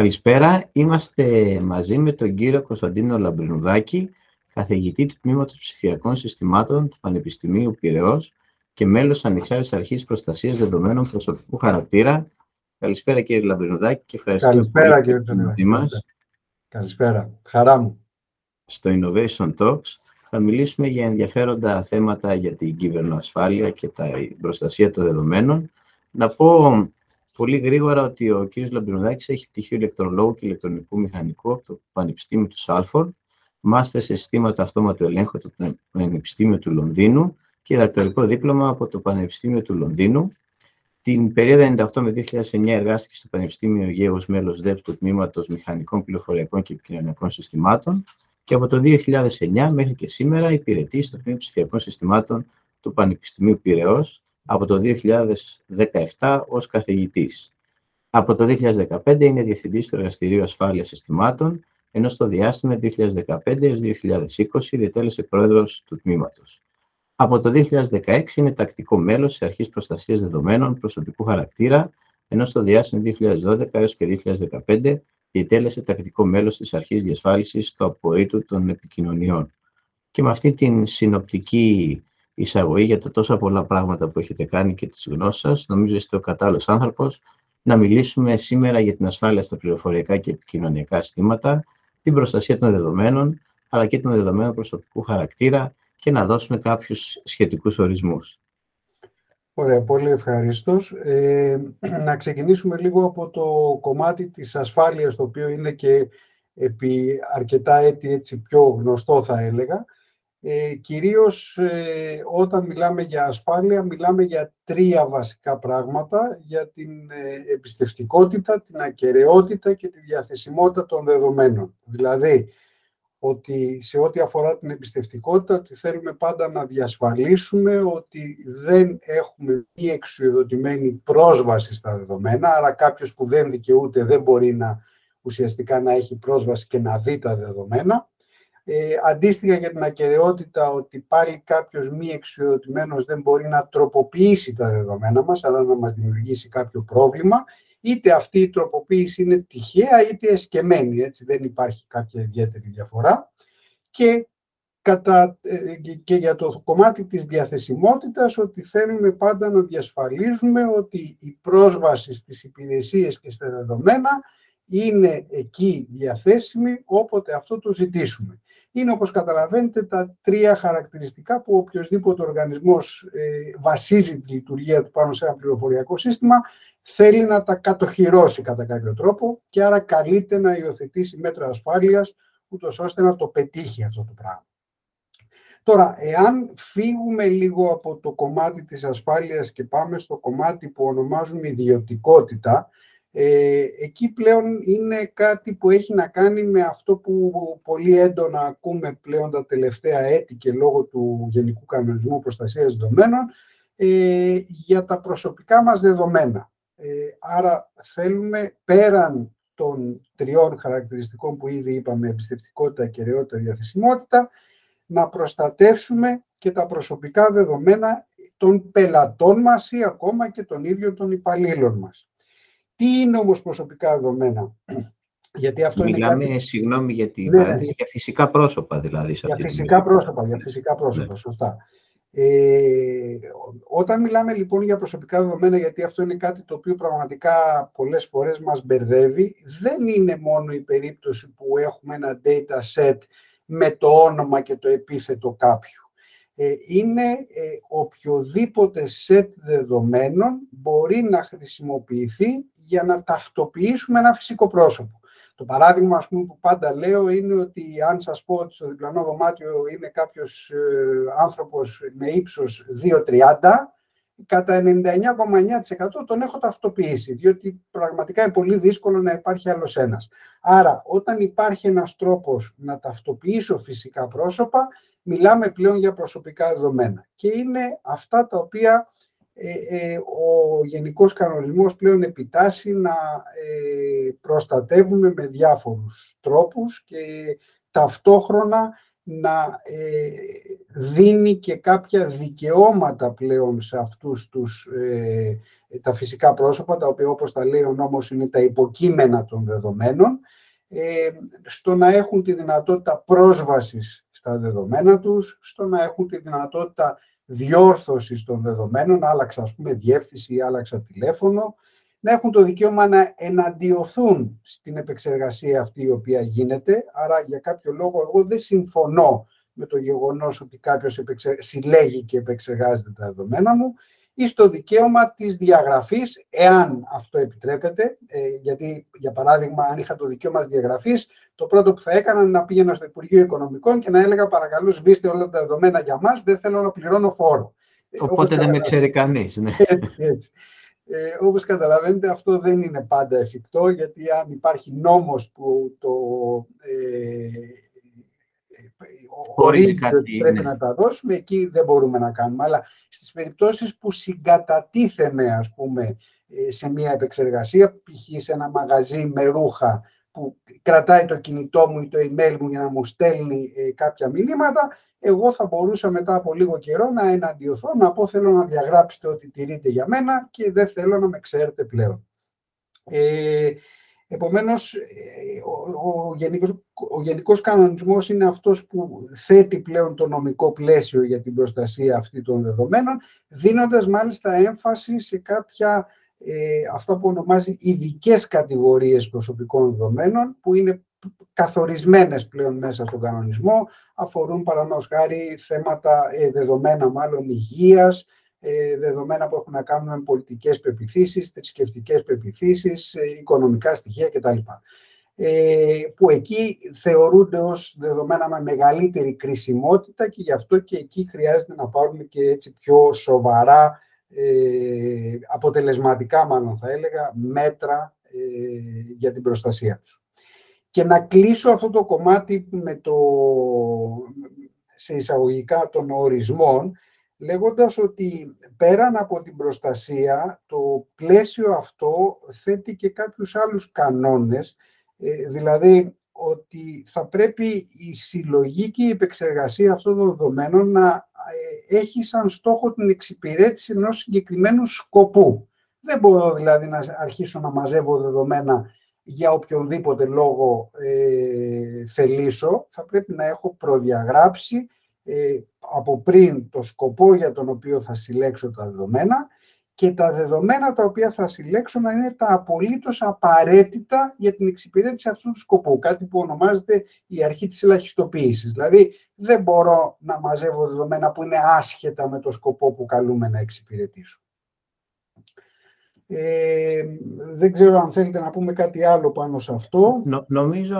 Καλησπέρα. Είμαστε μαζί με τον κύριο Κωνσταντίνο Λαμπρινουδάκη, καθηγητή του Τμήματος Ψηφιακών Συστημάτων του Πανεπιστημίου Πυραιός και μέλος Ανεξάρτητης Αρχής Προστασίας Δεδομένων Προσωπικού Χαρακτήρα. Καλησπέρα κύριε Λαμπρινουδάκη και ευχαριστώ Καλησπέρα κύριε Λαμπρινουδάκη. Μας. Καλησπέρα. Χαρά μου. Στο Innovation Talks θα μιλήσουμε για ενδιαφέροντα θέματα για την κυβερνοασφάλεια και την προστασία των δεδομένων. Να πω πολύ γρήγορα ότι ο κ. Λαμπρινουδάκης έχει πτυχίο ηλεκτρολόγου και ηλεκτρονικού μηχανικού από το Πανεπιστήμιο του Σάλφορντ, μάστερ σε συστήματα αυτόματου ελέγχου από το Πανεπιστήμιο του Λονδίνου και δακτορικό δίπλωμα από το Πανεπιστήμιο του Λονδίνου. Την περίοδο 98 με 2009 εργάστηκε στο Πανεπιστήμιο Αιγαίου ως μέλος ΔΕΠ του Τμήματος Μηχανικών Πληροφοριακών και Επικοινωνιακών Συστημάτων και από το 2009 μέχρι και σήμερα υπηρετεί στο Τμήμα Ψηφιακών Συστημάτων του Πανεπιστημίου Πυραιός από το 2017 ως καθηγητής. Από το 2015 είναι Διευθυντής του Εργαστηρίου Ασφάλειας Συστημάτων, ενώ στο διάστημα 2015 έως 2020 διετέλεσε Πρόεδρος του Τμήματος. Από το 2016 είναι τακτικό μέλος της Αρχής Προστασίας Δεδομένων Προσωπικού Χαρακτήρα, ενώ στο διάστημα 2012 έως και 2015 διετέλεσε τακτικό μέλος της Αρχής Διασφάλισης του Απορρίτου των Επικοινωνιών. Και με αυτή την συνοπτική εισαγωγή για τα τόσα πολλά πράγματα που έχετε κάνει και τις γνώσεις σας. Νομίζω είστε ο κατάλληλος άνθρωπος να μιλήσουμε σήμερα για την ασφάλεια στα πληροφοριακά και επικοινωνιακά συστήματα, την προστασία των δεδομένων, αλλά και των δεδομένων προσωπικού χαρακτήρα και να δώσουμε κάποιους σχετικούς ορισμούς. Ωραία, πολύ ευχαριστώς. Ε, να ξεκινήσουμε λίγο από το κομμάτι της ασφάλειας, το οποίο είναι και επί αρκετά έτη έτσι πιο γνωστό θα έλεγα. Ε, κυρίως ε, όταν μιλάμε για ασφάλεια, μιλάμε για τρία βασικά πράγματα, για την ε, εμπιστευτικότητα, την ακαιρεότητα και τη διαθεσιμότητα των δεδομένων. Δηλαδή, ότι σε ό,τι αφορά την εμπιστευτικότητα, ότι θέλουμε πάντα να διασφαλίσουμε ότι δεν έχουμε μη εξουδοτημένη πρόσβαση στα δεδομένα, άρα κάποιος που δεν δικαιούται δεν μπορεί να ουσιαστικά να έχει πρόσβαση και να δει τα δεδομένα. Ε, αντίστοιχα για την ακαιρεότητα ότι πάλι κάποιος μη εξουδοτημένος δεν μπορεί να τροποποιήσει τα δεδομένα μας, αλλά να μας δημιουργήσει κάποιο πρόβλημα, είτε αυτή η τροποποίηση είναι τυχαία είτε εσκεμμένη, έτσι δεν υπάρχει κάποια ιδιαίτερη διαφορά. Και, κατά, ε, και για το κομμάτι της διαθεσιμότητας, ότι θέλουμε πάντα να διασφαλίζουμε ότι η πρόσβαση στις υπηρεσίες και στα δεδομένα είναι εκεί διαθέσιμη όποτε αυτό το ζητήσουμε. Είναι όπως καταλαβαίνετε τα τρία χαρακτηριστικά που οποιοδήποτε οργανισμός ε, βασίζει τη λειτουργία του πάνω σε ένα πληροφοριακό σύστημα θέλει να τα κατοχυρώσει κατά κάποιο τρόπο και άρα καλείται να υιοθετήσει μέτρα ασφάλειας ούτως ώστε να το πετύχει αυτό το πράγμα. Τώρα, εάν φύγουμε λίγο από το κομμάτι της ασφάλειας και πάμε στο κομμάτι που ονομάζουμε ιδιωτικότητα, ε, εκεί πλέον είναι κάτι που έχει να κάνει με αυτό που πολύ έντονα ακούμε πλέον τα τελευταία έτη και λόγω του Γενικού Κανονισμού Προστασίας Δεδομένων ε, για τα προσωπικά μας δεδομένα. Ε, άρα θέλουμε πέραν των τριών χαρακτηριστικών που ήδη είπαμε, εμπιστευτικότητα, κεραιότητα, διαθεσιμότητα, να προστατεύσουμε και τα προσωπικά δεδομένα των πελατών μας ή ακόμα και των ίδιων των υπαλλήλων μας. Τι είναι όμως προσωπικά δεδομένα; Γιατί αυτό Μιλάμε, είναι κάτι... συγγνώμη για την ναι, ναι. για φυσικά πρόσωπα δηλαδή. για φυσικά πρόσωπα, για φυσικά πρόσωπα, ναι. σωστά. Ε, όταν μιλάμε λοιπόν για προσωπικά δεδομένα, γιατί αυτό είναι κάτι το οποίο πραγματικά πολλές φορές μας μπερδεύει, δεν είναι μόνο η περίπτωση που έχουμε ένα data set με το όνομα και το επίθετο κάποιου. Ε, είναι ε, οποιοδήποτε set δεδομένων μπορεί να χρησιμοποιηθεί για να ταυτοποιήσουμε ένα φυσικό πρόσωπο. Το παράδειγμα ας πούμε, που πάντα λέω είναι ότι αν σας πω ότι στο διπλανό δωμάτιο είναι κάποιος ε, άνθρωπος με ύψος 2,30, κατά 99,9% τον έχω ταυτοποιήσει, διότι πραγματικά είναι πολύ δύσκολο να υπάρχει άλλος ένας. Άρα, όταν υπάρχει ένας τρόπος να ταυτοποιήσω φυσικά πρόσωπα, μιλάμε πλέον για προσωπικά δεδομένα. Και είναι αυτά τα οποία ε, ε, ο Γενικός Κανονισμός πλέον επιτάσσει να ε, προστατεύουμε με διάφορους τρόπους και ταυτόχρονα να ε, δίνει και κάποια δικαιώματα πλέον σε αυτούς τους, ε, τα φυσικά πρόσωπα, τα οποία όπως τα λέει ο νόμος είναι τα υποκείμενα των δεδομένων, ε, στο να έχουν τη δυνατότητα πρόσβασης στα δεδομένα τους, στο να έχουν τη δυνατότητα διόρθωσης των δεδομένων, άλλαξα ας πούμε διεύθυνση ή άλλαξα τηλέφωνο, να έχουν το δικαίωμα να εναντιωθούν στην επεξεργασία αυτή η οποία γίνεται. Άρα για κάποιο λόγο εγώ δεν συμφωνώ με το γεγονός ότι κάποιος συλλέγει και επεξεργάζεται τα δεδομένα μου ή στο δικαίωμα της διαγραφής, εάν αυτό επιτρέπεται, ε, γιατί για παράδειγμα αν είχα το δικαίωμα της διαγραφής, το πρώτο που θα έκανα είναι να πήγαινα στο Υπουργείο Οικονομικών και να έλεγα παρακαλώ σβήστε όλα τα δεδομένα για μας, δεν θέλω να πληρώνω φόρο. Ε, Οπότε δεν με ξέρει κανείς. Ναι. Έτσι, έτσι. Ε, όπως καταλαβαίνετε αυτό δεν είναι πάντα εφικτό γιατί αν υπάρχει νόμος που το ε, ορίζει ότι πρέπει ναι. να τα δώσουμε, εκεί δεν μπορούμε να κάνουμε. Αλλά στις περιπτώσεις που συγκατατίθεμε, ας πούμε, ε, σε μια επεξεργασία, π.χ. σε ένα μαγαζί με ρούχα που κρατάει το κινητό μου ή το email μου για να μου στέλνει ε, κάποια μηνύματα, εγώ θα μπορούσα μετά από λίγο καιρό να εναντιωθώ, να πω θέλω να διαγράψετε ό,τι τηρείτε για μένα και δεν θέλω να με ξέρετε πλέον. Ε, επομένως, ε, ο, ο, γενικός, ο γενικός κανονισμός είναι αυτός που θέτει πλέον το νομικό πλαίσιο για την προστασία αυτή των δεδομένων, δίνοντας μάλιστα έμφαση σε κάποια ε, αυτά που ονομάζει ειδικές κατηγορίες προσωπικών δεδομένων, που είναι καθορισμένες πλέον μέσα στον κανονισμό, αφορούν παραδείγματος χάρη θέματα ε, δεδομένα μάλλον υγείας, ε, δεδομένα που έχουν να κάνουν με πολιτικές πεπιθήσεις, θρησκευτικές πεπιθήσεις, ε, οικονομικά στοιχεία κτλ. που εκεί θεωρούνται ως δεδομένα με μεγαλύτερη κρισιμότητα και γι' αυτό και εκεί χρειάζεται να πάρουμε και έτσι πιο σοβαρά, αποτελεσματικά μάλλον θα έλεγα, μέτρα για την προστασία τους. Και να κλείσω αυτό το κομμάτι με το, σε εισαγωγικά των ορισμών, λέγοντας ότι πέραν από την προστασία, το πλαίσιο αυτό θέτει και κάποιους άλλους κανόνες, ε, δηλαδή ότι θα πρέπει η συλλογή και η επεξεργασία αυτών των δεδομένων να ε, έχει σαν στόχο την εξυπηρέτηση ενός συγκεκριμένου σκοπού. Δεν μπορώ δηλαδή να αρχίσω να μαζεύω δεδομένα για οποιονδήποτε λόγο ε, θελήσω, θα πρέπει να έχω προδιαγράψει ε, από πριν το σκοπό για τον οποίο θα συλλέξω τα δεδομένα και τα δεδομένα τα οποία θα συλλέξω να είναι τα απολύτως απαραίτητα για την εξυπηρέτηση αυτού του σκοπού, κάτι που ονομάζεται η αρχή της ελαχιστοποίησης. Δηλαδή, δεν μπορώ να μαζεύω δεδομένα που είναι άσχετα με το σκοπό που καλούμε να εξυπηρετήσω. Ε, δεν ξέρω αν θέλετε να πούμε κάτι άλλο πάνω σε αυτό. Νο, νομίζω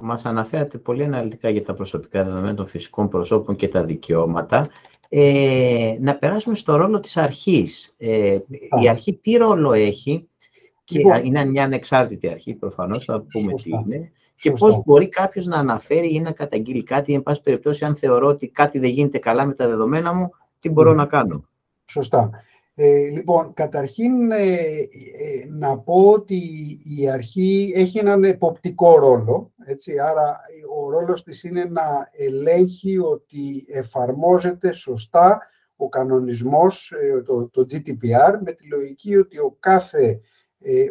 μας αναφέρατε πολύ αναλυτικά για τα προσωπικά δεδομένα των φυσικών προσώπων και τα δικαιώματα. Ε, να περάσουμε στο ρόλο της αρχής. Ε, η αρχή τι ρόλο έχει, και λοιπόν. είναι μια ανεξάρτητη αρχή προφανώς, θα πούμε τι είναι, και πώς μπορεί κάποιος να αναφέρει ή να καταγγείλει κάτι, εν πάση περιπτώσει αν θεωρώ ότι κάτι δεν γίνεται καλά με τα δεδομένα μου, τι μπορώ να κάνω; Σωστά. Ε, λοιπόν, καταρχήν ε, ε, να πω ότι η αρχή έχει έναν εποπτικό ρόλο, έτσι, άρα ο ρόλος της είναι να ελέγχει ότι εφαρμόζεται σωστά ο κανονισμός, το, το GDPR, με τη λογική ότι ο κάθε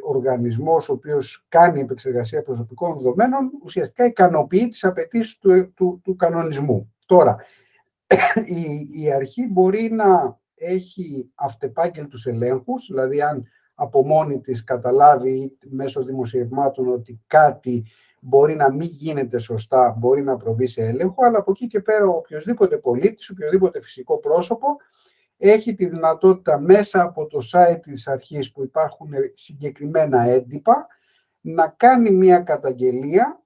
οργανισμός ο οποίος κάνει επεξεργασία προσωπικών δεδομένων ουσιαστικά ικανοποιεί τις απαιτήσεις του, του, του κανονισμού. Τώρα, η, η αρχή μπορεί να έχει αυτεπάγγελτους ελέγχους, δηλαδή αν από μόνη της καταλάβει μέσω δημοσιευμάτων ότι κάτι μπορεί να μην γίνεται σωστά, μπορεί να προβεί σε έλεγχο, αλλά από εκεί και πέρα ο οποιοδήποτε πολίτης, οποιοδήποτε φυσικό πρόσωπο έχει τη δυνατότητα μέσα από το site της αρχής που υπάρχουν συγκεκριμένα έντυπα να κάνει μια καταγγελία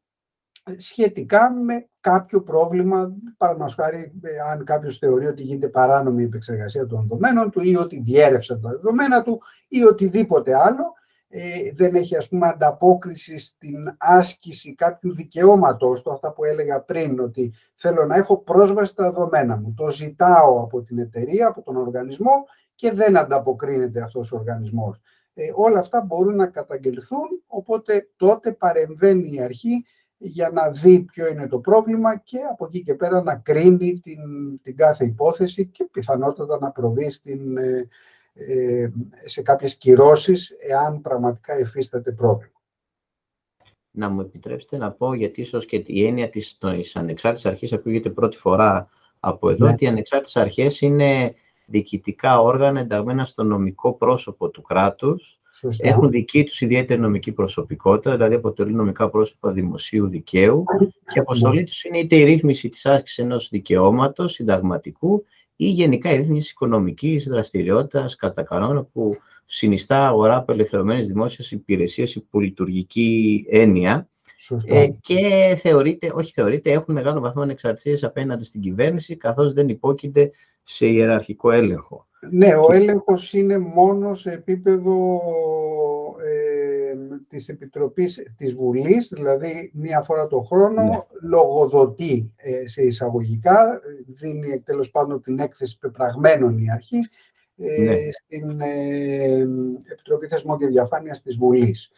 σχετικά με κάποιο πρόβλημα, παραδείγματος χάρη, αν κάποιος θεωρεί ότι γίνεται παράνομη η επεξεργασία των δεδομένων του ή ότι διέρευσε τα δεδομένα του ή οτιδήποτε άλλο, ε, δεν έχει ας πούμε ανταπόκριση στην άσκηση κάποιου δικαιώματος του, αυτά που έλεγα πριν, ότι θέλω να έχω πρόσβαση στα δεδομένα μου. Το ζητάω από την εταιρεία, από τον οργανισμό και δεν ανταποκρίνεται αυτός ο οργανισμός. Ε, όλα αυτά μπορούν να καταγγελθούν, οπότε τότε παρεμβαίνει η αρχή για να δει ποιο είναι το πρόβλημα και από εκεί και πέρα να κρίνει την, την κάθε υπόθεση και πιθανότατα να προβεί στην, ε, ε, σε κάποιες κυρώσεις εάν πραγματικά υφίσταται πρόβλημα. Να μου επιτρέψετε να πω, γιατί ίσως και η έννοια της, της ανεξάρτητης αρχής ακούγεται πρώτη φορά από εδώ, ναι. ότι οι ανεξάρτητες αρχές είναι διοικητικά όργανα ενταγμένα στο νομικό πρόσωπο του κράτους, Σωστά. Έχουν δική τους ιδιαίτερη νομική προσωπικότητα, δηλαδή αποτελούν νομικά πρόσωπα δημοσίου δικαίου και αποστολή τους είναι είτε η ρύθμιση της άσκησης ενός δικαιώματος συνταγματικού ή γενικά η ρύθμιση οικονομικής δραστηριότητας κατά κανόνα που συνιστά αγορά απελευθερωμένης δημόσιας υπηρεσίας υπό λειτουργική έννοια ε, και θεωρείται, όχι θεωρείται, έχουν μεγάλο βαθμό ανεξαρτησίας απέναντι στην κυβέρνηση καθώς δεν υπόκειται σε ιεραρχικό έλεγχο. Ναι, ο έλεγχος είναι μόνο σε επίπεδο ε, της Επιτροπής της Βουλής, δηλαδή μία φορά το χρόνο ναι. λογοδοτεί ε, σε εισαγωγικά, δίνει τέλος πάντων την έκθεση πεπραγμένων η αρχή ε, ναι. στην ε, Επιτροπή Θεσμών και Διαφάνειας της Βουλής.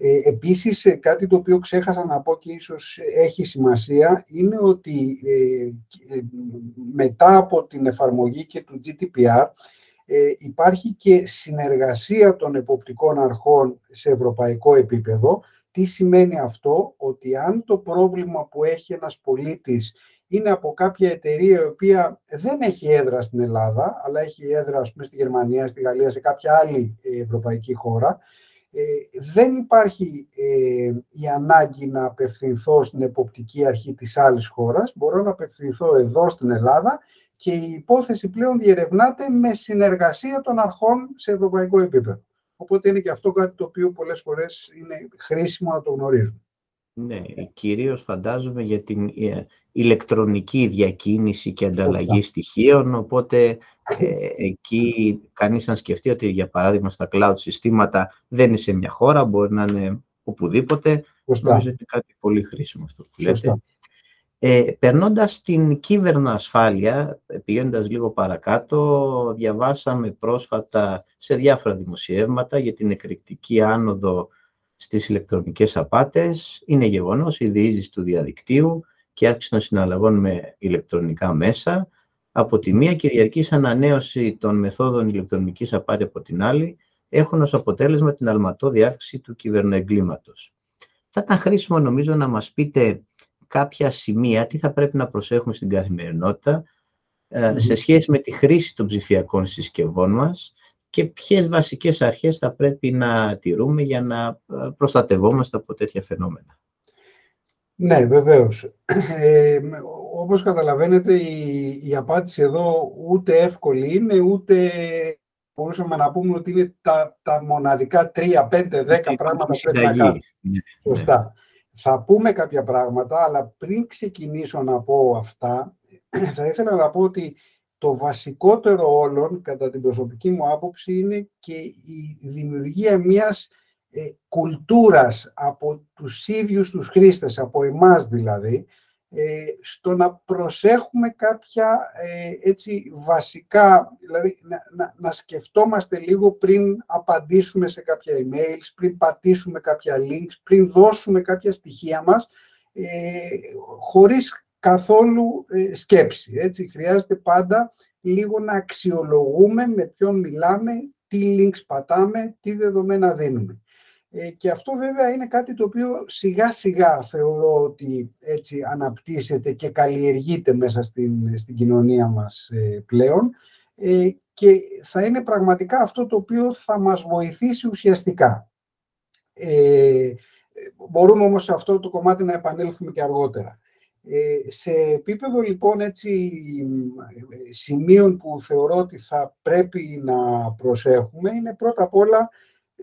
Ε, επίσης, ε, κάτι το οποίο ξέχασα να πω και ίσως έχει σημασία, είναι ότι ε, ε, μετά από την εφαρμογή και του GDPR υπάρχει και συνεργασία των εποπτικών αρχών σε ευρωπαϊκό επίπεδο. Τι σημαίνει αυτό, ότι αν το πρόβλημα που έχει ένας πολίτης είναι από κάποια εταιρεία η οποία δεν έχει έδρα στην Ελλάδα, αλλά έχει έδρα ας πούμε, στη Γερμανία, στη Γαλλία, σε κάποια άλλη ευρωπαϊκή χώρα, ε, δεν υπάρχει ε, η ανάγκη να απευθυνθώ στην εποπτική αρχή της άλλης χώρας. Μπορώ να απευθυνθώ εδώ στην Ελλάδα και η υπόθεση πλέον διερευνάται με συνεργασία των αρχών σε ευρωπαϊκό επίπεδο. Οπότε είναι και αυτό κάτι το οποίο πολλές φορές είναι χρήσιμο να το γνωρίζουμε. Ναι, κυρίως φαντάζομαι για την ε, ηλεκτρονική διακίνηση και ανταλλαγή στοιχείων, οπότε ε, εκεί κανείς να σκεφτεί ότι για παράδειγμα στα cloud συστήματα δεν είναι σε μια χώρα, μπορεί να είναι οπουδήποτε. Σωστά. Νομίζω ότι είναι κάτι πολύ χρήσιμο αυτό που λέτε. Ε, περνώντας την κύβερνο ασφάλεια, πηγαίνοντας λίγο παρακάτω, διαβάσαμε πρόσφατα σε διάφορα δημοσιεύματα για την εκρηκτική άνοδο στις ηλεκτρονικές απάτες. Είναι γεγονός η διείσδυση του διαδικτύου και αύξηση των συναλλαγών με ηλεκτρονικά μέσα, από τη μία και διαρκής ανανέωση των μεθόδων ηλεκτρονικής απάτη από την άλλη, έχουν ως αποτέλεσμα την αλματώδη αύξηση του κυβερνοεγκλήματος. Θα ήταν χρήσιμο νομίζω να μας πείτε κάποια σημεία, τι θα πρέπει να προσέχουμε στην καθημερινότητα, ε, σε σχέση με τη χρήση των ψηφιακών συσκευών μας και ποιες βασικές αρχές θα πρέπει να τηρούμε για να ε, προστατευόμαστε από τέτοια φαινόμενα. Ναι, βεβαίως. Ε, όπως καταλαβαίνετε, η, η απάντηση εδώ ούτε εύκολη είναι, ούτε μπορούσαμε να πούμε ότι είναι τα, τα μοναδικά 3, 5, 10 πράγματα που πρέπει να κάνουμε. Ναι, Σωστά. Θα πούμε κάποια πράγματα, αλλά πριν ξεκινήσω να πω αυτά, θα ήθελα να πω ότι το βασικότερο όλων, κατά την προσωπική μου άποψη, είναι και η δημιουργία μιας ε, κουλτούρας από τους ίδιους τους χρήστες, από εμάς δηλαδή, ε, στο να προσέχουμε κάποια ε, έτσι βασικά, δηλαδή να, να, σκεφτόμαστε λίγο πριν απαντήσουμε σε κάποια emails, πριν πατήσουμε κάποια links, πριν δώσουμε κάποια στοιχεία μας, ε, χωρίς καθόλου ε, σκέψη. Έτσι. Χρειάζεται πάντα λίγο να αξιολογούμε με ποιον μιλάμε, τι links πατάμε, τι δεδομένα δίνουμε. Ε, και αυτό βέβαια είναι κάτι το οποίο σιγά σιγά θεωρώ ότι έτσι αναπτύσσεται και καλλιεργείται μέσα στην, στην κοινωνία μας ε, πλέον ε, και θα είναι πραγματικά αυτό το οποίο θα μας βοηθήσει ουσιαστικά. Ε, μπορούμε όμως σε αυτό το κομμάτι να επανέλθουμε και αργότερα. Σε επίπεδο λοιπόν έτσι σημείων που θεωρώ ότι θα πρέπει να προσέχουμε είναι πρώτα απ' όλα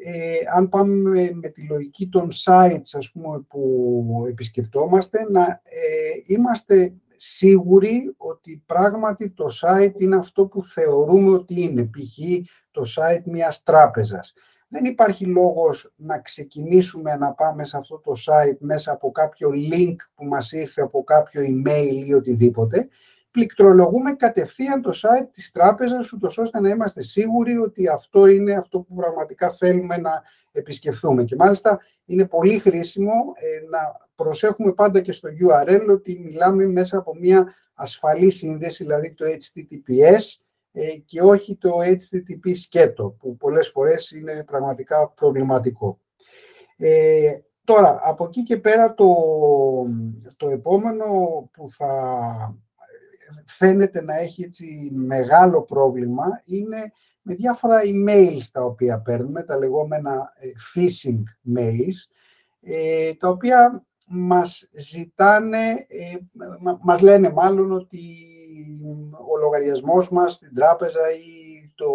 ε, αν πάμε με τη λογική των sites ας πούμε, που επισκεπτόμαστε, να ε, είμαστε σίγουροι ότι πράγματι το site είναι αυτό που θεωρούμε ότι είναι, π.χ. το site μιας τράπεζας. Δεν υπάρχει λόγος να ξεκινήσουμε να πάμε σε αυτό το site μέσα από κάποιο link που μας ήρθε από κάποιο email ή οτιδήποτε πληκτρολογούμε κατευθείαν το site της τράπεζας, ούτως ώστε να είμαστε σίγουροι ότι αυτό είναι αυτό που πραγματικά θέλουμε να επισκεφθούμε. Και μάλιστα είναι πολύ χρήσιμο ε, να προσέχουμε πάντα και στο URL ότι μιλάμε μέσα από μια ασφαλή σύνδεση, δηλαδή το HTTPS ε, και όχι το HTTP σκέτο, που πολλές φορές είναι πραγματικά προβληματικό. Ε, τώρα, από εκεί και πέρα το, το επόμενο που θα φαίνεται να έχει έτσι μεγάλο πρόβλημα είναι με διάφορα emails τα οποία παίρνουμε, τα λεγόμενα ε, phishing mails, ε, τα οποία μας ζητάνε, ε, μας λένε μάλλον ότι ο λογαριασμός μας στην τράπεζα ή το,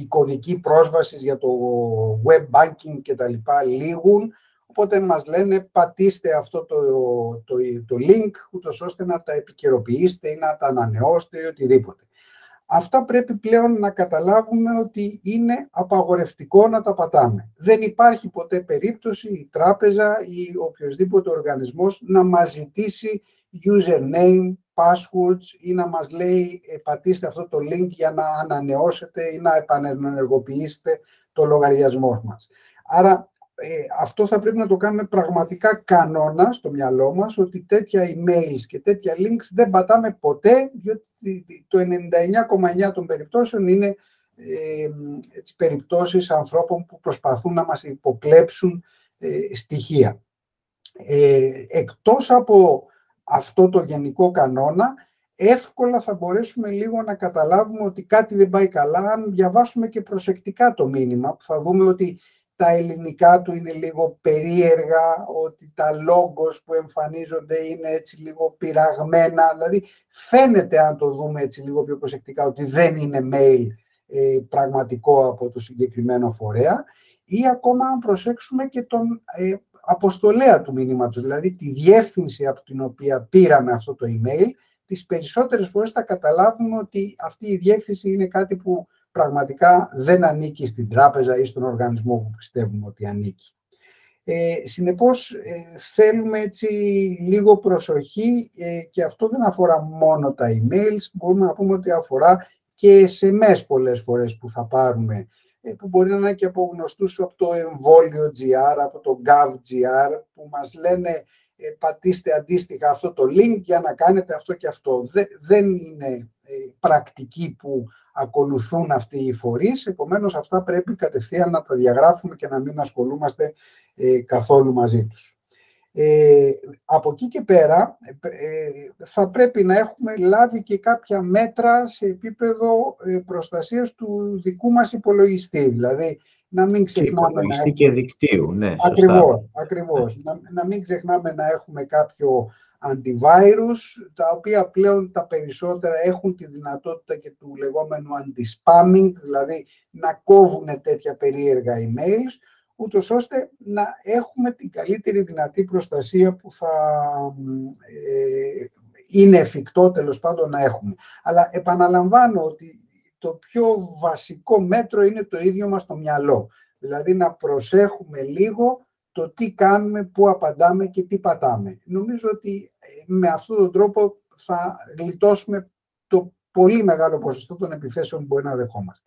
η κωδική πρόσβασης για το web banking και τα λοιπά λήγουν, οπότε μας λένε πατήστε αυτό το, το, το link ούτως ώστε να τα επικαιροποιήσετε ή να τα ανανεώσετε ή οτιδήποτε. Αυτά πρέπει πλέον να καταλάβουμε ότι είναι απαγορευτικό να τα πατάμε. Δεν υπάρχει ποτέ περίπτωση η τράπεζα ή οποιοδήποτε οργανισμός να μας ζητήσει username, passwords ή να μας λέει «Ε, πατήστε αυτό το link για να ανανεώσετε ή να επανενεργοποιήσετε το λογαριασμό μας. Άρα ε, αυτό θα πρέπει να το κάνουμε πραγματικά κανόνα στο μυαλό μας ότι τέτοια emails και τέτοια links δεν πατάμε ποτέ διότι το 99,9 των περιπτώσεων είναι ε, έτσι, περιπτώσεις ανθρώπων που προσπαθούν να μας υποκλέψουν ε, στοιχεία. Ε, εκτός από αυτό το γενικό κανόνα, εύκολα θα μπορέσουμε λίγο να καταλάβουμε ότι κάτι δεν πάει καλά αν διαβάσουμε και προσεκτικά το μήνυμα, που θα δούμε ότι τα ελληνικά του είναι λίγο περίεργα, ότι τα λόγκος που εμφανίζονται είναι έτσι λίγο πειραγμένα. Δηλαδή φαίνεται αν το δούμε έτσι λίγο πιο προσεκτικά ότι δεν είναι mail ε, πραγματικό από το συγκεκριμένο φορέα ή ακόμα αν προσέξουμε και τον ε, αποστολέα του μηνύματος, δηλαδή τη διεύθυνση από την οποία πήραμε αυτό το email, τις περισσότερες φορές θα καταλάβουμε ότι αυτή η διεύθυνση είναι κάτι που πραγματικά δεν ανήκει στην τράπεζα ή στον οργανισμό που πιστεύουμε ότι ανήκει. Ε, συνεπώς ε, θέλουμε έτσι λίγο προσοχή ε, και αυτό δεν αφορά μόνο τα emails, μπορούμε να πούμε ότι αφορά και SMS πολλές φορές που θα πάρουμε, ε, που μπορεί να είναι και από γνωστούς από το εμβόλιο GR, από το GovGR, που μας λένε ε, πατήστε αντίστοιχα αυτό το link για να κάνετε αυτό και αυτό. δεν είναι ε, πρακτική που ακολουθούν αυτοί οι φορείς, επομένως αυτά πρέπει κατευθείαν να τα διαγράφουμε και να μην ασχολούμαστε ε, καθόλου μαζί τους. Ε, από εκεί και πέρα θα πρέπει να έχουμε λάβει και κάποια μέτρα σε επίπεδο προστασίας του δικού μας υπολογιστή. Δηλαδή να μην ξεχνάμε να έχουμε... και δικτύου, ναι. Ακριβώς, ακριβώς. Να, να μην ξεχνάμε να έχουμε κάποιο antivirus, τα οποία πλέον τα περισσότερα έχουν τη δυνατότητα και του λεγόμενου anti-spamming, δηλαδή να κόβουν τέτοια περίεργα emails, ούτως ώστε να έχουμε την καλύτερη δυνατή προστασία που θα ε, είναι εφικτό τέλος πάντων να έχουμε. Αλλά επαναλαμβάνω ότι το πιο βασικό μέτρο είναι το ίδιο μας το μυαλό. Δηλαδή να προσέχουμε λίγο το τι κάνουμε, πού απαντάμε και τι πατάμε. Νομίζω ότι ε, με αυτόν τον τρόπο θα γλιτώσουμε το πολύ μεγάλο ποσοστό των επιθέσεων που μπορεί να δεχόμαστε.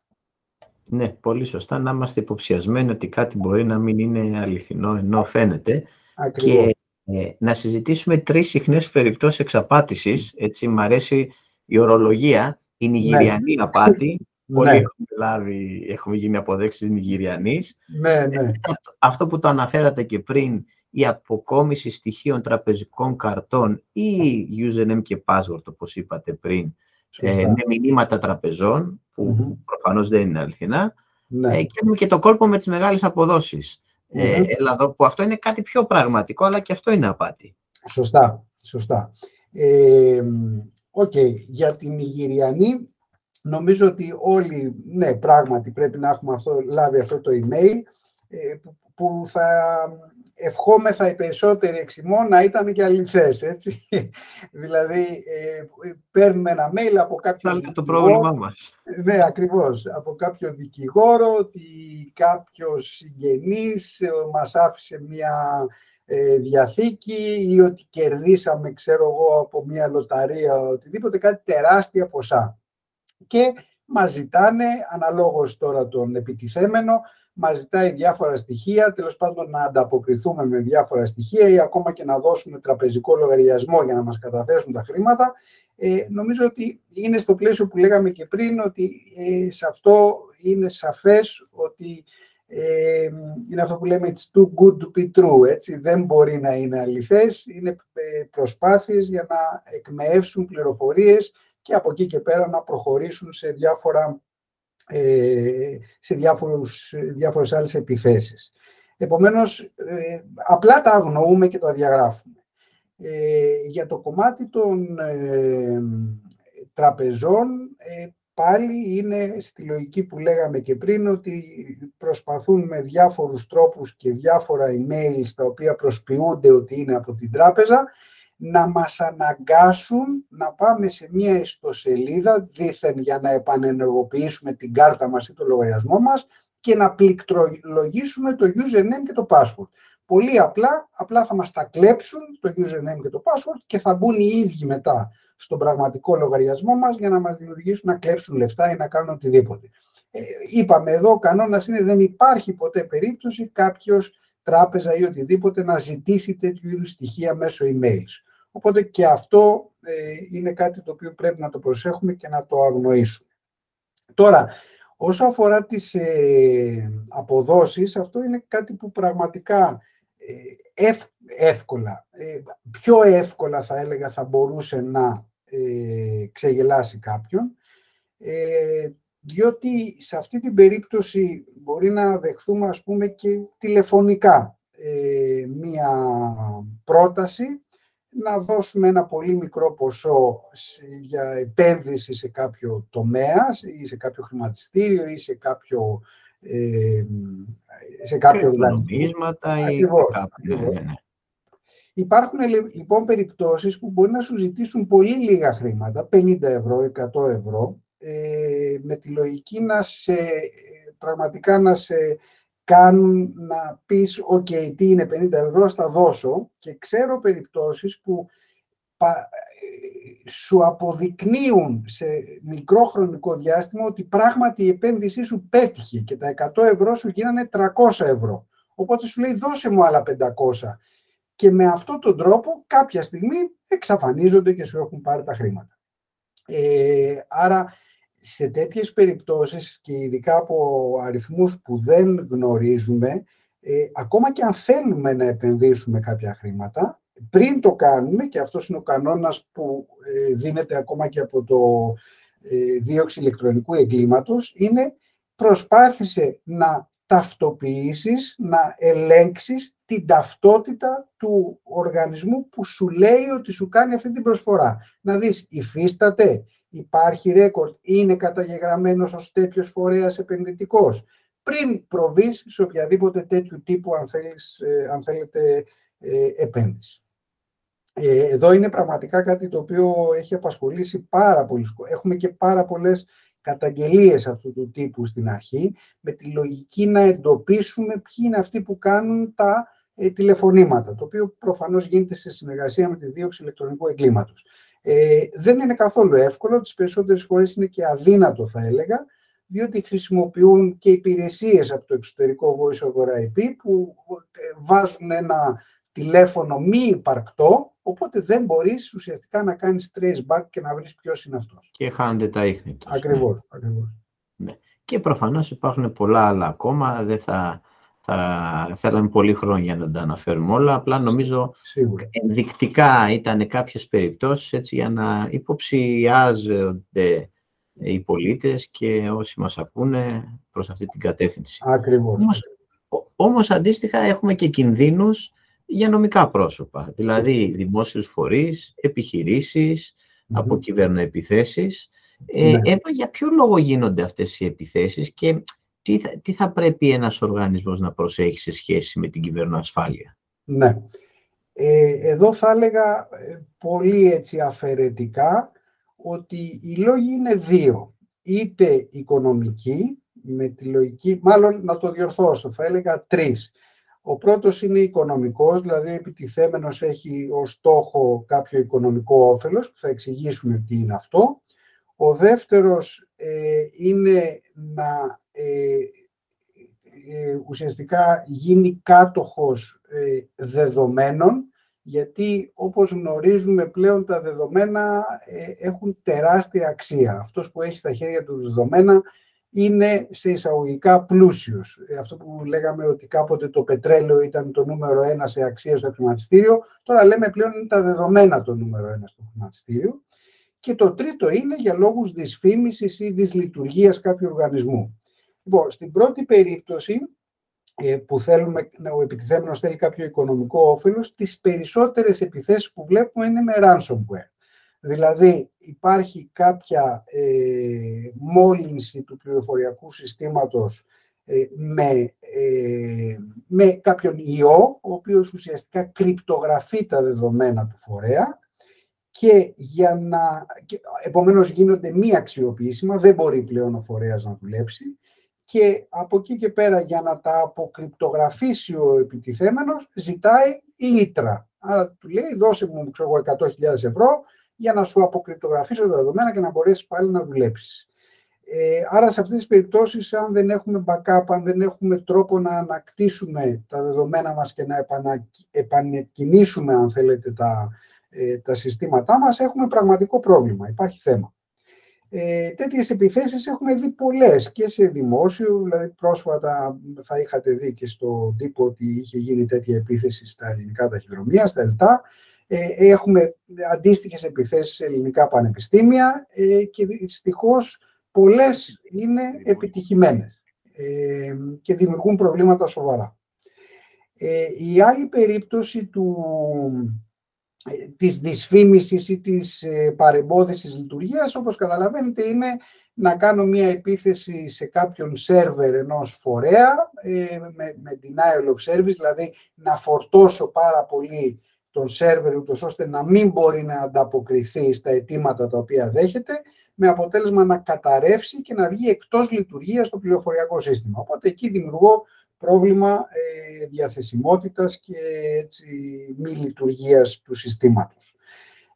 Ναι, πολύ σωστά. Να είμαστε υποψιασμένοι ότι κάτι μπορεί να μην είναι αληθινό ενώ φαίνεται. Ακριβώς. Και ε, να συζητήσουμε τρεις συχνές περιπτώσεις εξαπάτησης. Έτσι, μου αρέσει η ορολογία η Νιγηριανή ναι. απάτη. Πολλοί ναι. έχουμε, λάβει, έχουμε γίνει αποδέξεις Νιγηριανής. Ναι, ναι. Αυτό που το αναφέρατε και πριν, η αποκόμιση στοιχείων τραπεζικών καρτών ή username και password, όπως είπατε πριν, ε, με μηνύματα τραπεζών, που mm προφανώς δεν είναι αληθινά. Ναι. Ε, και έχουμε και το κόλπο με τις μεγάλες αποδόσεις. Ε, που αυτό είναι κάτι πιο πραγματικό, αλλά και αυτό είναι απάτη. Σωστά, σωστά. Ε, Οκ, για την Νιγηριανή νομίζω ότι όλοι, ναι, πράγματι πρέπει να έχουμε αυτό, λάβει αυτό το email ε, που θα ευχόμεθα οι περισσότεροι εξ ημών να ήταν και αληθές, έτσι. δηλαδή, ε, παίρνουμε ένα mail από κάποιο δικηγόρο. το πρόβλημά μας. Ναι, ακριβώς. Από κάποιο δικηγόρο ότι κάποιος συγγενής ε, μας άφησε μια ε, διαθήκη ή ότι κερδίσαμε, ξέρω εγώ, από μια λοταρία, οτιδήποτε, κάτι τεράστια ποσά. Και μας ζητάνε, αναλόγως τώρα τον επιτιθέμενο, μας ζητάει διάφορα στοιχεία, τέλος πάντων να ανταποκριθούμε με διάφορα στοιχεία ή ακόμα και να δώσουμε τραπεζικό λογαριασμό για να μας καταθέσουν τα χρήματα. Ε, νομίζω ότι είναι στο πλαίσιο που λέγαμε και πριν, ότι ε, σε αυτό είναι σαφές ότι ε, είναι αυτό που λέμε it's too good to be true, έτσι. Δεν μπορεί να είναι αληθές, είναι ε, προσπάθειες για να εκμεεύσουν πληροφορίες και από εκεί και πέρα να προχωρήσουν σε διάφορα ε, σε διάφορους, διάφορες άλλες επιθέσεις. Επομένως, ε, απλά τα αγνοούμε και τα διαγράφουμε. Ε, για το κομμάτι των τραπεζών, πάλι είναι στη λογική που λέγαμε και πριν, ότι προσπαθούν με διάφορους τρόπους και διάφορα email τα οποία προσποιούνται ότι είναι από την τράπεζα, να μας αναγκάσουν να πάμε σε μια ιστοσελίδα δήθεν για να επανενεργοποιήσουμε την κάρτα μας ή το λογαριασμό μας και να πληκτρολογήσουμε το username και το password. Πολύ απλά, απλά θα μας τα κλέψουν το username και το password και θα μπουν οι ίδιοι μετά στον πραγματικό λογαριασμό μας για να μας δημιουργήσουν να κλέψουν λεφτά ή να κάνουν οτιδήποτε. Ε, είπαμε εδώ, ο κανόνας είναι δεν υπάρχει ποτέ περίπτωση κάποιος τράπεζα ή οτιδήποτε να ζητήσει τέτοιου είδους στοιχεία μέσω emails. Οπότε και αυτό ε, είναι κάτι το οποίο πρέπει να το προσέχουμε και να το αγνοήσουμε. Τώρα, όσο αφορά τις ε, αποδόσεις, αυτό είναι κάτι που πραγματικά ε, εύκολα, ε, πιο εύκολα θα έλεγα θα μπορούσε να ξεγελάσει κάποιον, διότι σε αυτή την περίπτωση μπορεί να δεχθούμε ας πούμε και τηλεφωνικά μία πρόταση να δώσουμε ένα πολύ μικρό ποσό για επένδυση σε κάποιο τομέα ή σε κάποιο χρηματιστήριο ή σε κάποιο ε, σε κάποιο νομίσματα ή κάποιο. Ναι, ναι. Υπάρχουν λοιπόν περιπτώσεις που μπορεί να σου ζητήσουν πολύ λίγα χρήματα, 50 ευρώ, 100 ευρώ, ε, με τη λογική να σε, πραγματικά να σε κάνουν να πεις «ΟΚ, τι είναι 50 ευρώ, θα δώσω» και ξέρω περιπτώσεις που σου αποδεικνύουν σε μικρό χρονικό διάστημα ότι πράγματι η επένδυσή σου πέτυχε και τα 100 ευρώ σου γίνανε 300 ευρώ. Οπότε σου λέει δώσε μου άλλα 500. Και με αυτόν τον τρόπο κάποια στιγμή εξαφανίζονται και σου έχουν πάρει τα χρήματα. Ε, άρα σε τέτοιες περιπτώσεις και ειδικά από αριθμούς που δεν γνωρίζουμε, ε, ακόμα και αν θέλουμε να επενδύσουμε κάποια χρήματα, πριν το κάνουμε, και αυτός είναι ο κανόνας που ε, δίνεται ακόμα και από το ε, δίωξη ηλεκτρονικού εγκλήματος, είναι προσπάθησε να ταυτοποιήσεις, να ελέγξεις την ταυτότητα του οργανισμού που σου λέει ότι σου κάνει αυτή την προσφορά. Να δεις, υφίσταται, υπάρχει ρέκορντ, είναι καταγεγραμμένος ως τέτοιος φορέας επενδυτικός. Πριν προβείς σε οποιαδήποτε τέτοιου τύπου, αν, θέλεις, ε, αν θέλετε, ε, επένδυση. Ε, εδώ είναι πραγματικά κάτι το οποίο έχει απασχολήσει πάρα πολύ. Έχουμε και πάρα πολλές καταγγελίες αυτού του τύπου στην αρχή, με τη λογική να εντοπίσουμε ποιοι είναι αυτοί που κάνουν τα τηλεφωνήματα, το οποίο προφανώς γίνεται σε συνεργασία με τη δίωξη ηλεκτρονικού εγκλήματος. Ε, δεν είναι καθόλου εύκολο, τις περισσότερες φορές είναι και αδύνατο θα έλεγα, διότι χρησιμοποιούν και υπηρεσίες από το εξωτερικό Voice over IP που ε, βάζουν ένα τηλέφωνο μη υπαρκτό, οπότε δεν μπορείς ουσιαστικά να κάνεις trace back και να βρεις ποιος είναι αυτός. Και χάνονται τα ίχνη τους. Ακριβώς, ναι. ακριβώς. Ναι. Και προφανώς υπάρχουν πολλά άλλα ακόμα, δεν θα θα θέλαμε πολύ χρόνο για να τα αναφέρουμε όλα. Απλά νομίζω Σίγουρα. ενδεικτικά ήταν κάποιες περιπτώσεις έτσι, για να υποψιάζονται οι πολίτες και όσοι μας ακούνε προς αυτή την κατεύθυνση. Ακριβώς. Όμως, όμως αντίστοιχα έχουμε και κινδύνους για νομικά πρόσωπα, δηλαδή δημόσιους φορείς, επιχειρήσεις, mm-hmm. από κυβερνοεπιθέσεις. Ε, ναι. εδώ για ποιο λόγο γίνονται αυτές οι επιθέσεις και τι θα, τι θα πρέπει ένας οργανισμός να προσέχει σε σχέση με την κυβερνοασφάλεια; Ναι. Ε, εδώ θα έλεγα ε, πολύ έτσι αφαιρετικά ότι οι λόγοι είναι δύο. Είτε οικονομική, με τη λογική, μάλλον να το διορθώσω, θα έλεγα τρεις. Ο πρώτος είναι οικονομικός, δηλαδή ο επιτιθέμενος έχει ως στόχο κάποιο οικονομικό όφελος, που θα εξηγήσουμε τι είναι αυτό. Ο δεύτερος είναι να ουσιαστικά γίνει κάτοχος δεδομένων γιατί όπως γνωρίζουμε πλέον τα δεδομένα έχουν τεράστια αξία. Αυτός που έχει στα χέρια του δεδομένα είναι σε εισαγωγικά πλούσιος. Ε, αυτό που λέγαμε ότι κάποτε το πετρέλαιο ήταν το νούμερο ένα σε αξία στο χρηματιστήριο, τώρα λέμε πλέον είναι τα δεδομένα το νούμερο ένα στο χρηματιστήριο. Και το τρίτο είναι για λόγους δυσφήμισης ή δυσλειτουργίας κάποιου οργανισμού. Λοιπόν, στην πρώτη περίπτωση ε, που θέλουμε, ο επιτιθέμενος θέλει κάποιο οικονομικό όφελος, τις περισσότερες επιθέσεις που βλέπουμε είναι με ransomware. Δηλαδή υπάρχει κάποια ε, μόλυνση του πληροφοριακού συστήματος ε, με, ε, με κάποιον ιό, ο οποίος ουσιαστικά κρυπτογραφεί τα δεδομένα του φορέα και για να, και, επομένως γίνονται μη αξιοποιήσιμα, δεν μπορεί πλέον ο φορέας να δουλέψει και από εκεί και πέρα για να τα αποκρυπτογραφήσει ο επιτιθέμενος ζητάει λίτρα. Άρα του λέει δώσε μου ξέρω, 100.000 ευρώ για να σου αποκρυπτογραφήσω τα δεδομένα και να μπορέσεις πάλι να δουλέψεις. Ε, άρα σε αυτές τις περιπτώσεις, αν δεν έχουμε backup, αν δεν έχουμε τρόπο να ανακτήσουμε τα δεδομένα μας και να επανεκκινήσουμε, αν θέλετε, τα, ε, τα συστήματά μας, έχουμε πραγματικό πρόβλημα. Υπάρχει θέμα. Ε, τέτοιες επιθέσεις έχουμε δει πολλές και σε δημόσιο, δηλαδή πρόσφατα θα είχατε δει και στο τύπο ότι είχε γίνει τέτοια επίθεση στα ελληνικά ταχυδρομεία, στα ΕΛΤΑ, ε, έχουμε αντίστοιχες επιθέσεις σε ελληνικά πανεπιστήμια ε, και δυστυχώς πολλές είναι επιτυχημένες ε, και δημιουργούν προβλήματα σοβαρά. Η άλλη περίπτωση του, της δυσφήμισης ή της παρεμπόδισης λειτουργίας, όπως καταλαβαίνετε, είναι να κάνω μία επίθεση σε κάποιον σερβερ ενός φορέα με, με denial of service, δηλαδή να φορτώσω πάρα πολύ τον σερβερ ούτως ώστε να μην μπορεί να ανταποκριθεί στα αιτήματα τα οποία δέχεται με αποτέλεσμα να καταρρεύσει και να βγει εκτός λειτουργίας στο πληροφοριακό σύστημα. Οπότε εκεί δημιουργώ πρόβλημα ε, διαθεσιμότητας και έτσι, μη λειτουργίας του συστήματος.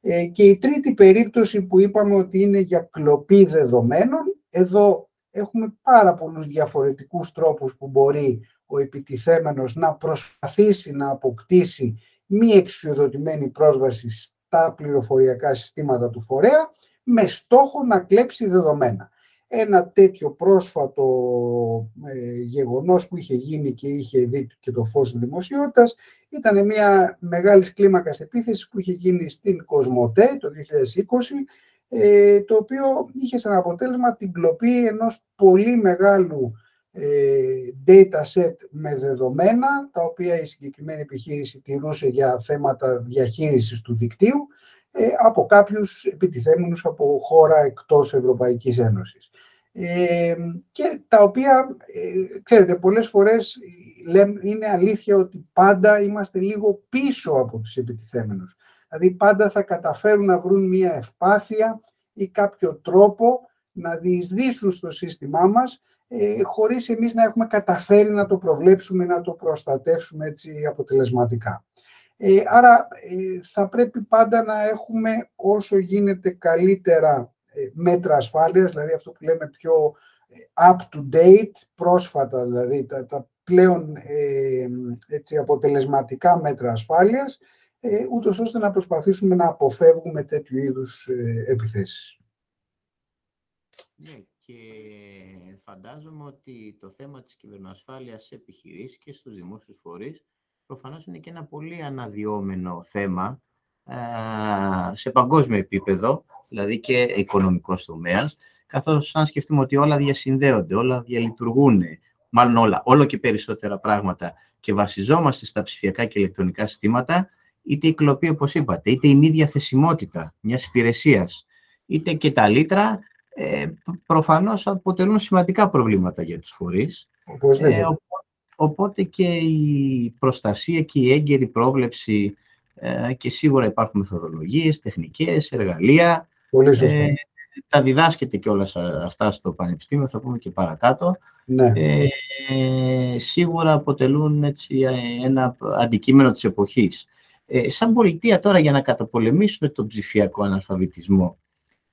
Ε, και η τρίτη περίπτωση που είπαμε ότι είναι για κλοπή δεδομένων, εδώ έχουμε πάρα πολλούς διαφορετικούς τρόπους που μπορεί ο επιτιθέμενος να προσπαθήσει να αποκτήσει μη εξουσιοδοτημένη πρόσβαση στα πληροφοριακά συστήματα του φορέα με στόχο να κλέψει δεδομένα. Ένα τέτοιο πρόσφατο ε, γεγονός που είχε γίνει και είχε δει και το φως της δημοσιότητας ήταν μια μεγάλης κλίμακας επίθεση που είχε γίνει στην Κοσμοτέ το 2020 ε, το οποίο είχε σαν αποτέλεσμα την κλοπή ενός πολύ μεγάλου ε, data set με δεδομένα, τα οποία η συγκεκριμένη επιχείρηση τηρούσε για θέματα διαχείρισης του δικτύου, ε, από κάποιους επιτιθέμενους από χώρα εκτός Ευρωπαϊκής Ένωσης. Ε, και τα οποία, ξέρετε, πολλές φορές είναι αλήθεια ότι πάντα είμαστε λίγο πίσω από τους επιτιθέμενους. Δηλαδή πάντα θα καταφέρουν να βρουν μια ευπάθεια ή κάποιο τρόπο να διεισδύσουν στο σύστημά μας ε, χωρίς εμείς να έχουμε καταφέρει να το προβλέψουμε, να το προστατεύσουμε έτσι αποτελεσματικά. Ε, άρα ε, θα πρέπει πάντα να έχουμε όσο γίνεται καλύτερα ε, μέτρα ασφάλειας, δηλαδή αυτό που λέμε πιο up-to-date, πρόσφατα δηλαδή τα, τα πλέον έτσι, αποτελεσματικά μέτρα ασφάλειας, ούτως ώστε να προσπαθήσουμε να αποφεύγουμε τέτοιου είδους επιθέσεις. Ναι, και φαντάζομαι ότι το θέμα της κυβερνοασφάλειας σε επιχειρήσεις και στους δημόσιους φορείς προφανώς είναι και ένα πολύ αναδυόμενο θέμα σε παγκόσμιο επίπεδο, δηλαδή και οικονομικός τομέας, καθώς αν σκεφτούμε ότι όλα διασυνδέονται, όλα διαλειτουργούν, μάλλον όλα, όλο και περισσότερα πράγματα και βασιζόμαστε στα ψηφιακά και ηλεκτρονικά συστήματα, είτε η κλοπή, όπως είπατε, είτε η μη διαθεσιμότητα μιας υπηρεσίας, είτε και τα λίτρα, ε, προφανώς αποτελούν σημαντικά προβλήματα για τους φορείς. Ε, οπότε και η προστασία και η έγκαιρη πρόβλεψη ε, και σίγουρα υπάρχουν μεθοδολογίες, τεχνικές, εργαλεία. Πολύ σωστά. Ε, τα διδάσκεται και όλα αυτά στο Πανεπιστήμιο, θα πούμε και παρακάτω. Ναι. Ε, σίγουρα αποτελούν έτσι, ένα αντικείμενο της εποχής. Ε, σαν πολιτεία τώρα για να καταπολεμήσουμε τον ψηφιακό αναλφαβητισμό,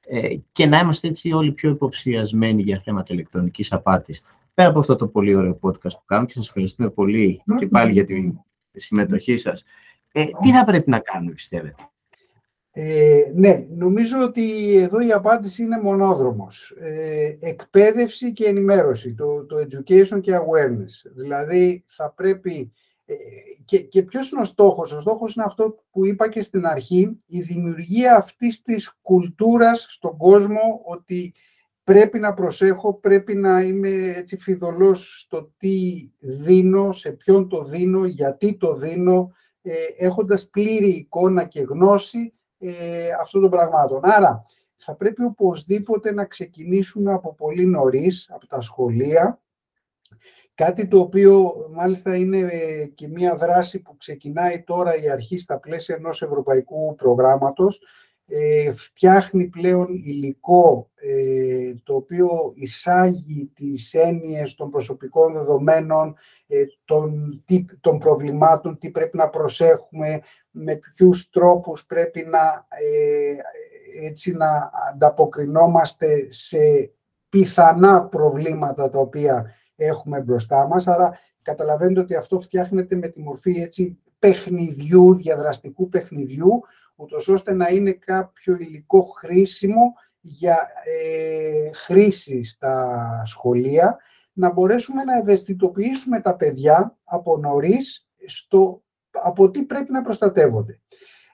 ε, και να είμαστε έτσι όλοι πιο υποψιασμένοι για θέματα ηλεκτρονικής απάτης. Πέρα από αυτό το πολύ ωραίο podcast που κάνουμε και σας ευχαριστούμε πολύ και πάλι για τη συμμετοχή σας. Ε, τι θα πρέπει να κάνουμε, πιστεύετε; Ε, ναι, νομίζω ότι εδώ η απάντηση είναι μονόδρομος. Ε, εκπαίδευση και ενημέρωση, το, το education και awareness. Δηλαδή θα πρέπει... Ε, και, και ποιος είναι ο στόχος; Ο στόχος είναι αυτό που είπα και στην αρχή, η δημιουργία αυτής της κουλτούρας στον κόσμο ότι πρέπει να προσέχω, πρέπει να είμαι έτσι φιδωλός στο τι δίνω, σε ποιον το δίνω, γιατί το δίνω, ε, έχοντας πλήρη εικόνα και γνώση ε, αυτών των πραγμάτων. Άρα, θα πρέπει οπωσδήποτε να ξεκινήσουμε από πολύ νωρίς, από τα σχολεία, κάτι το οποίο μάλιστα είναι ε, και μία δράση που ξεκινάει τώρα η αρχή στα πλαίσια ενός ευρωπαϊκού προγράμματος, ε, φτιάχνει πλέον υλικό ε, το οποίο εισάγει τις έννοιες των προσωπικών δεδομένων, ε, των, των προβλημάτων, τι πρέπει να προσέχουμε, με ποιους τρόπους πρέπει να, ε, έτσι να ανταποκρινόμαστε σε πιθανά προβλήματα τα οποία έχουμε μπροστά μας. Άρα καταλαβαίνετε ότι αυτό φτιάχνεται με τη μορφή έτσι, παιχνιδιού, διαδραστικού παιχνιδιού, ούτως ώστε να είναι κάποιο υλικό χρήσιμο για ε, χρήση στα σχολεία, να μπορέσουμε να ευαισθητοποιήσουμε τα παιδιά από νωρίς στο από τι πρέπει να προστατεύονται.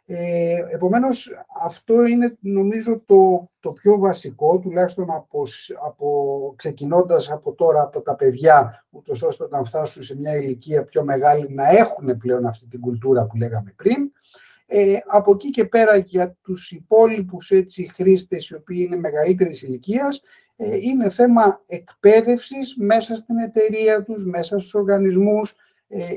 Ε, επομένως, αυτό είναι νομίζω το, το πιο βασικό, τουλάχιστον από, από, ξεκινώντας από τώρα από τα παιδιά, ούτως ώστε όταν φτάσουν σε μια ηλικία πιο μεγάλη να έχουν πλέον αυτή την κουλτούρα που λέγαμε πριν. Ε, από εκεί και πέρα για τους υπόλοιπους έτσι, χρήστες οι οποίοι είναι μεγαλύτερης ηλικίας, ε, είναι θέμα εκπαίδευσης μέσα στην εταιρεία τους, μέσα στους οργανισμούς, ε,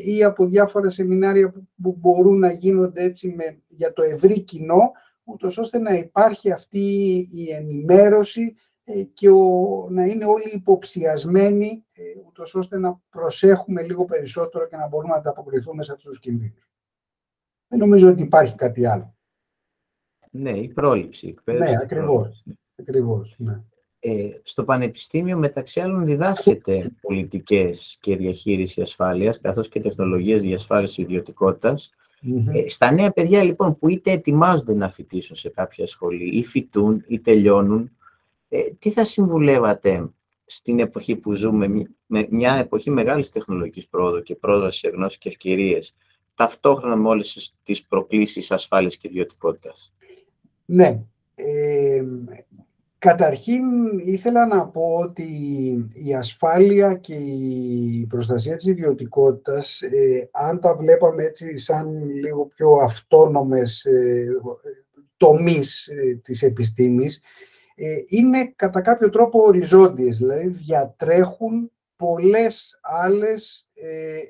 ή από διάφορα σεμινάρια που μπορούν να γίνονται έτσι με, για το ευρύ κοινό, ούτως ώστε να υπάρχει αυτή η ενημέρωση ε, και ο, να είναι όλοι υποψιασμένοι, ε, ούτως ώστε να προσέχουμε λίγο περισσότερο και να μπορούμε να ανταποκριθούμε σε αυτούς τους κινδύνους. Δεν νομίζω ότι υπάρχει κάτι άλλο. Ναι, η πρόληψη. Η ναι, ακριβώς. ακριβώς ναι. Ε, στο Πανεπιστήμιο, μεταξύ άλλων, διδάσκεται πολιτικές και διαχείριση ασφάλειας, καθώς και τεχνολογίες διασφάλισης Ε, στα νέα παιδιά, λοιπόν, που είτε ετοιμάζονται να φοιτήσουν σε κάποια σχολή, ή φοιτούν, ή τελειώνουν, ε, τι θα συμβουλεύατε στην εποχή που ζούμε, με μια εποχή μεγάλης τεχνολογικής πρόοδου και πρόσβαση σε γνώση και ευκαιρίες, ταυτόχρονα με όλες τις προκλήσεις ασφάλειας και ιδιωτικότητας; Ναι. Ε, Καταρχήν ήθελα να πω ότι η ασφάλεια και η προστασία της ιδιωτικότητας, ε, αν τα βλέπαμε έτσι σαν λίγο πιο αυτόνομες ε, τομείς ε, της επιστήμης, ε, είναι κατά κάποιο τρόπο οριζόντιες, δηλαδή διατρέχουν πολλές άλλες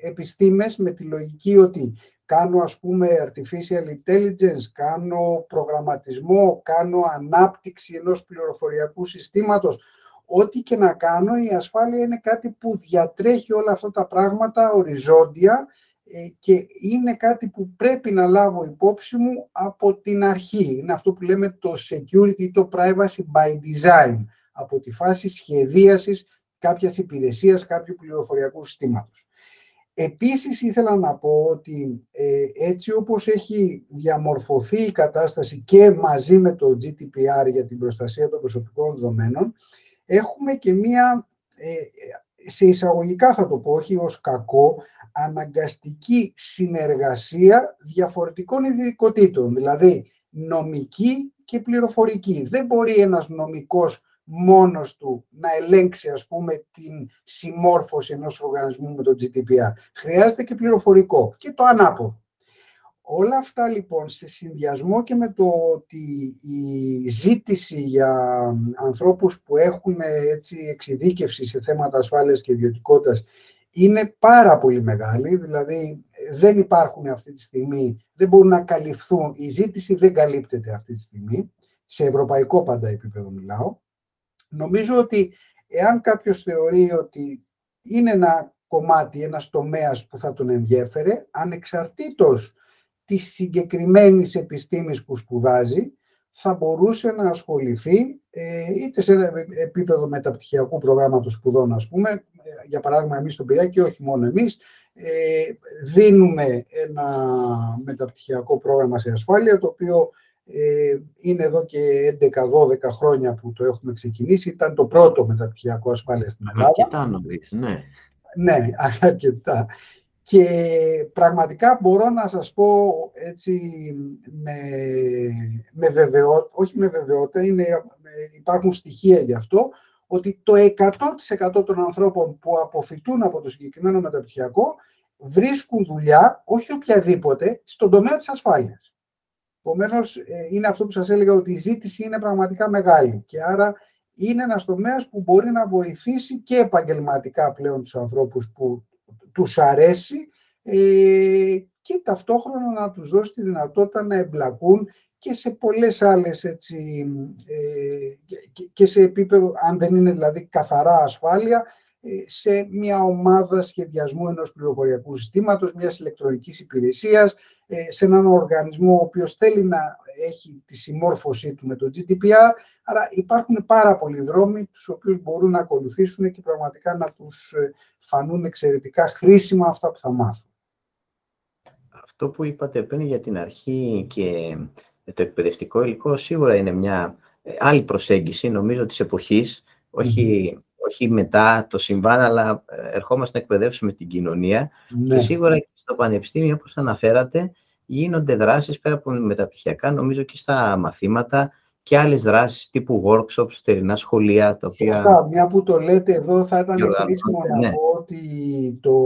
επιστήμες με τη λογική ότι κάνω ας πούμε artificial intelligence, κάνω προγραμματισμό, κάνω ανάπτυξη ενός πληροφοριακού συστήματος. Ό,τι και να κάνω, η ασφάλεια είναι κάτι που διατρέχει όλα αυτά τα πράγματα οριζόντια ε, και είναι κάτι που πρέπει να λάβω υπόψη μου από την αρχή. Είναι αυτό που λέμε το security ή το privacy by design, από τη φάση σχεδίασης κάποιας υπηρεσίας, κάποιου πληροφοριακού συστήματος. Επίσης ήθελα να πω ότι ε, έτσι όπως έχει διαμορφωθεί η κατάσταση και μαζί με το GDPR για την προστασία των προσωπικών δεδομένων, έχουμε και μία, ε, σε εισαγωγικά θα το πω, όχι ως κακό, αναγκαστική συνεργασία διαφορετικών ειδικοτήτων, δηλαδή νομική και πληροφορική. Δεν μπορεί ένας νομικός μόνος του να ελέγξει ας πούμε την συμμόρφωση ενός οργανισμού με το GDPR. Χρειάζεται και πληροφορικό και το ανάποδο. Όλα αυτά λοιπόν σε συνδυασμό και με το ότι η ζήτηση για ανθρώπους που έχουν έτσι εξειδίκευση σε θέματα ασφάλειας και ιδιωτικότητας είναι πάρα πολύ μεγάλη, δηλαδή δεν υπάρχουν αυτή τη στιγμή, δεν μπορούν να καλυφθούν, η ζήτηση δεν καλύπτεται αυτή τη στιγμή, σε ευρωπαϊκό πάντα επίπεδο μιλάω, Νομίζω ότι εάν κάποιος θεωρεί ότι είναι ένα κομμάτι, ένας τομέας που θα τον ενδιέφερε, ανεξαρτήτως της συγκεκριμένης επιστήμης που σπουδάζει, θα μπορούσε να ασχοληθεί ε, είτε σε επίπεδο μεταπτυχιακού προγράμματος σπουδών, ας πούμε, ε, για παράδειγμα εμείς στον Πειραιά και όχι μόνο εμείς, ε, δίνουμε ένα μεταπτυχιακό πρόγραμμα σε ασφάλεια, το οποίο είναι εδώ και 11-12 χρόνια που το έχουμε ξεκινήσει. Ήταν το πρώτο μεταπτυχιακό ασφάλεια στην Ελλάδα. Αρκετά νωρίς, ναι. Ναι, αρκετά. Και πραγματικά μπορώ να σας πω έτσι με, με βεβαιότητα, όχι με βεβαιότητα, είναι, υπάρχουν στοιχεία γι' αυτό, ότι το 100% των ανθρώπων που αποφυτούν από το συγκεκριμένο μεταπτυχιακό βρίσκουν δουλειά, όχι οποιαδήποτε, στον τομέα της ασφάλειας. Επομένως, ε, είναι αυτό που σας έλεγα ότι η ζήτηση είναι πραγματικά μεγάλη και άρα είναι ένας τομέας που μπορεί να βοηθήσει και επαγγελματικά πλέον τους ανθρώπους που τους αρέσει ε, και ταυτόχρονα να τους δώσει τη δυνατότητα να εμπλακούν και σε πολλές άλλες έτσι, ε, και σε επίπεδο, αν δεν είναι δηλαδή καθαρά ασφάλεια, ε, σε μια ομάδα σχεδιασμού ενός πληροφοριακού συστήματος, μιας ηλεκτρονικής υπηρεσίας, ε, σε έναν οργανισμό ο οποίος θέλει να έχει τη συμμόρφωσή του με το GDPR. Άρα υπάρχουν πάρα πολλοί δρόμοι τους οποίους μπορούν να ακολουθήσουν και πραγματικά να τους ε, φανούν εξαιρετικά χρήσιμα αυτά που θα μάθουν. Αυτό που είπατε πριν για την αρχή και το εκπαιδευτικό υλικό σίγουρα είναι μια άλλη προσέγγιση νομίζω της εποχής, όχι όχι μετά το συμβάν, αλλά ε, ερχόμαστε να εκπαιδεύσουμε την κοινωνία. Ναι. Και σίγουρα και στο Πανεπιστήμιο, όπως αναφέρατε, γίνονται δράσεις πέρα από μεταπτυχιακά, νομίζω και στα μαθήματα και άλλες δράσεις τύπου workshops, στερινά σχολεία, τα οποία... Σωστά, μια που το λέτε εδώ θα ήταν χρήσιμο να ναι. πω ότι το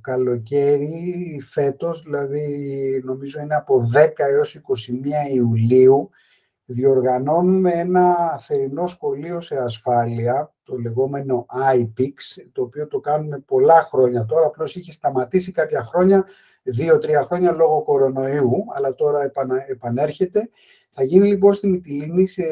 καλοκαίρι φέτος, δηλαδή νομίζω είναι από 10 έως 21 Ιουλίου, διοργανώνουμε ένα θερινό σχολείο σε ασφάλεια, το λεγόμενο IPIX, το οποίο το κάνουμε πολλά χρόνια τώρα, απλώς είχε σταματήσει κάποια χρόνια, δύο-τρία χρόνια λόγω κορονοϊού, αλλά τώρα επανέρχεται. Θα γίνει λοιπόν στη Μυτιλίνη σε,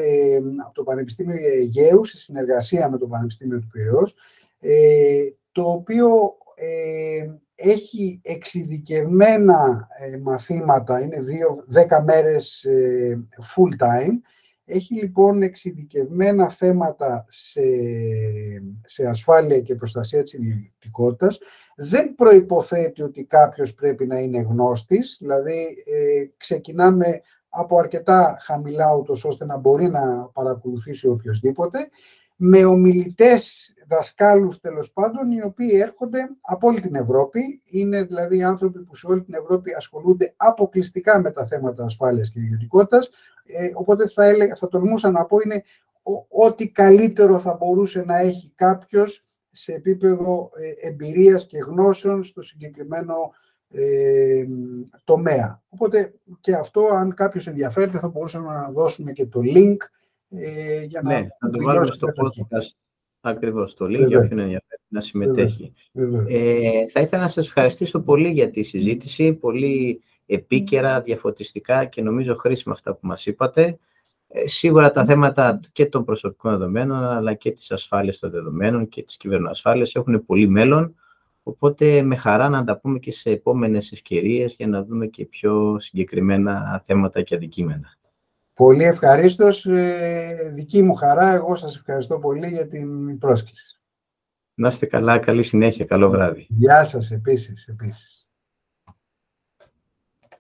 από το Πανεπιστήμιο Αιγαίου, σε συνεργασία με το Πανεπιστήμιο του Πυραιός, ε, το οποίο ε, έχει εξειδικευμένα ε, μαθήματα, είναι δύο, δέκα μέρες ε, full time. Έχει λοιπόν εξειδικευμένα θέματα σε, σε ασφάλεια και προστασία της ιδιωτικότητας. Δεν προϋποθέτει ότι κάποιος πρέπει να είναι γνώστης, δηλαδή ε, ξεκινάμε από αρκετά χαμηλά ούτως ώστε να μπορεί να παρακολουθήσει οποιοδήποτε με ομιλητές δασκάλους τέλος πάντων, οι οποίοι έρχονται από όλη την Ευρώπη. Είναι δηλαδή άνθρωποι που σε όλη την Ευρώπη ασχολούνται αποκλειστικά με τα θέματα ασφάλειας και ιδιωτικότητας. Ε, οπότε θα, έλεγα, θα τολμούσα να πω είναι ό,τι καλύτερο θα μπορούσε να έχει κάποιος σε επίπεδο ε, εμπειρίας και γνώσεων στο συγκεκριμένο ε, τομέα. Οπότε και αυτό, αν κάποιος ενδιαφέρεται, θα μπορούσαμε να δώσουμε και το link ε, για να, ναι, να το βάλουμε στο podcast ακριβώς το link για όποιον ενδιαφέρει να συμμετέχει. Ε, θα ήθελα να σας ευχαριστήσω πολύ για τη συζήτηση, πολύ επίκαιρα, διαφωτιστικά και νομίζω χρήσιμα αυτά που μας είπατε. Ε, σίγουρα τα θέματα και των προσωπικών δεδομένων, αλλά και της ασφάλειας των δεδομένων και της κυβερνοασφάλειας έχουν πολύ μέλλον, οπότε με χαρά να τα πούμε και σε επόμενες ευκαιρίες για να δούμε και πιο συγκεκριμένα θέματα και αντικείμενα. Πολύ ευχαρίστως. Ε, δική μου χαρά. Εγώ σας ευχαριστώ πολύ για την πρόσκληση. Να είστε καλά. Καλή συνέχεια. Καλό βράδυ. Γεια σας επίσης. επίσης.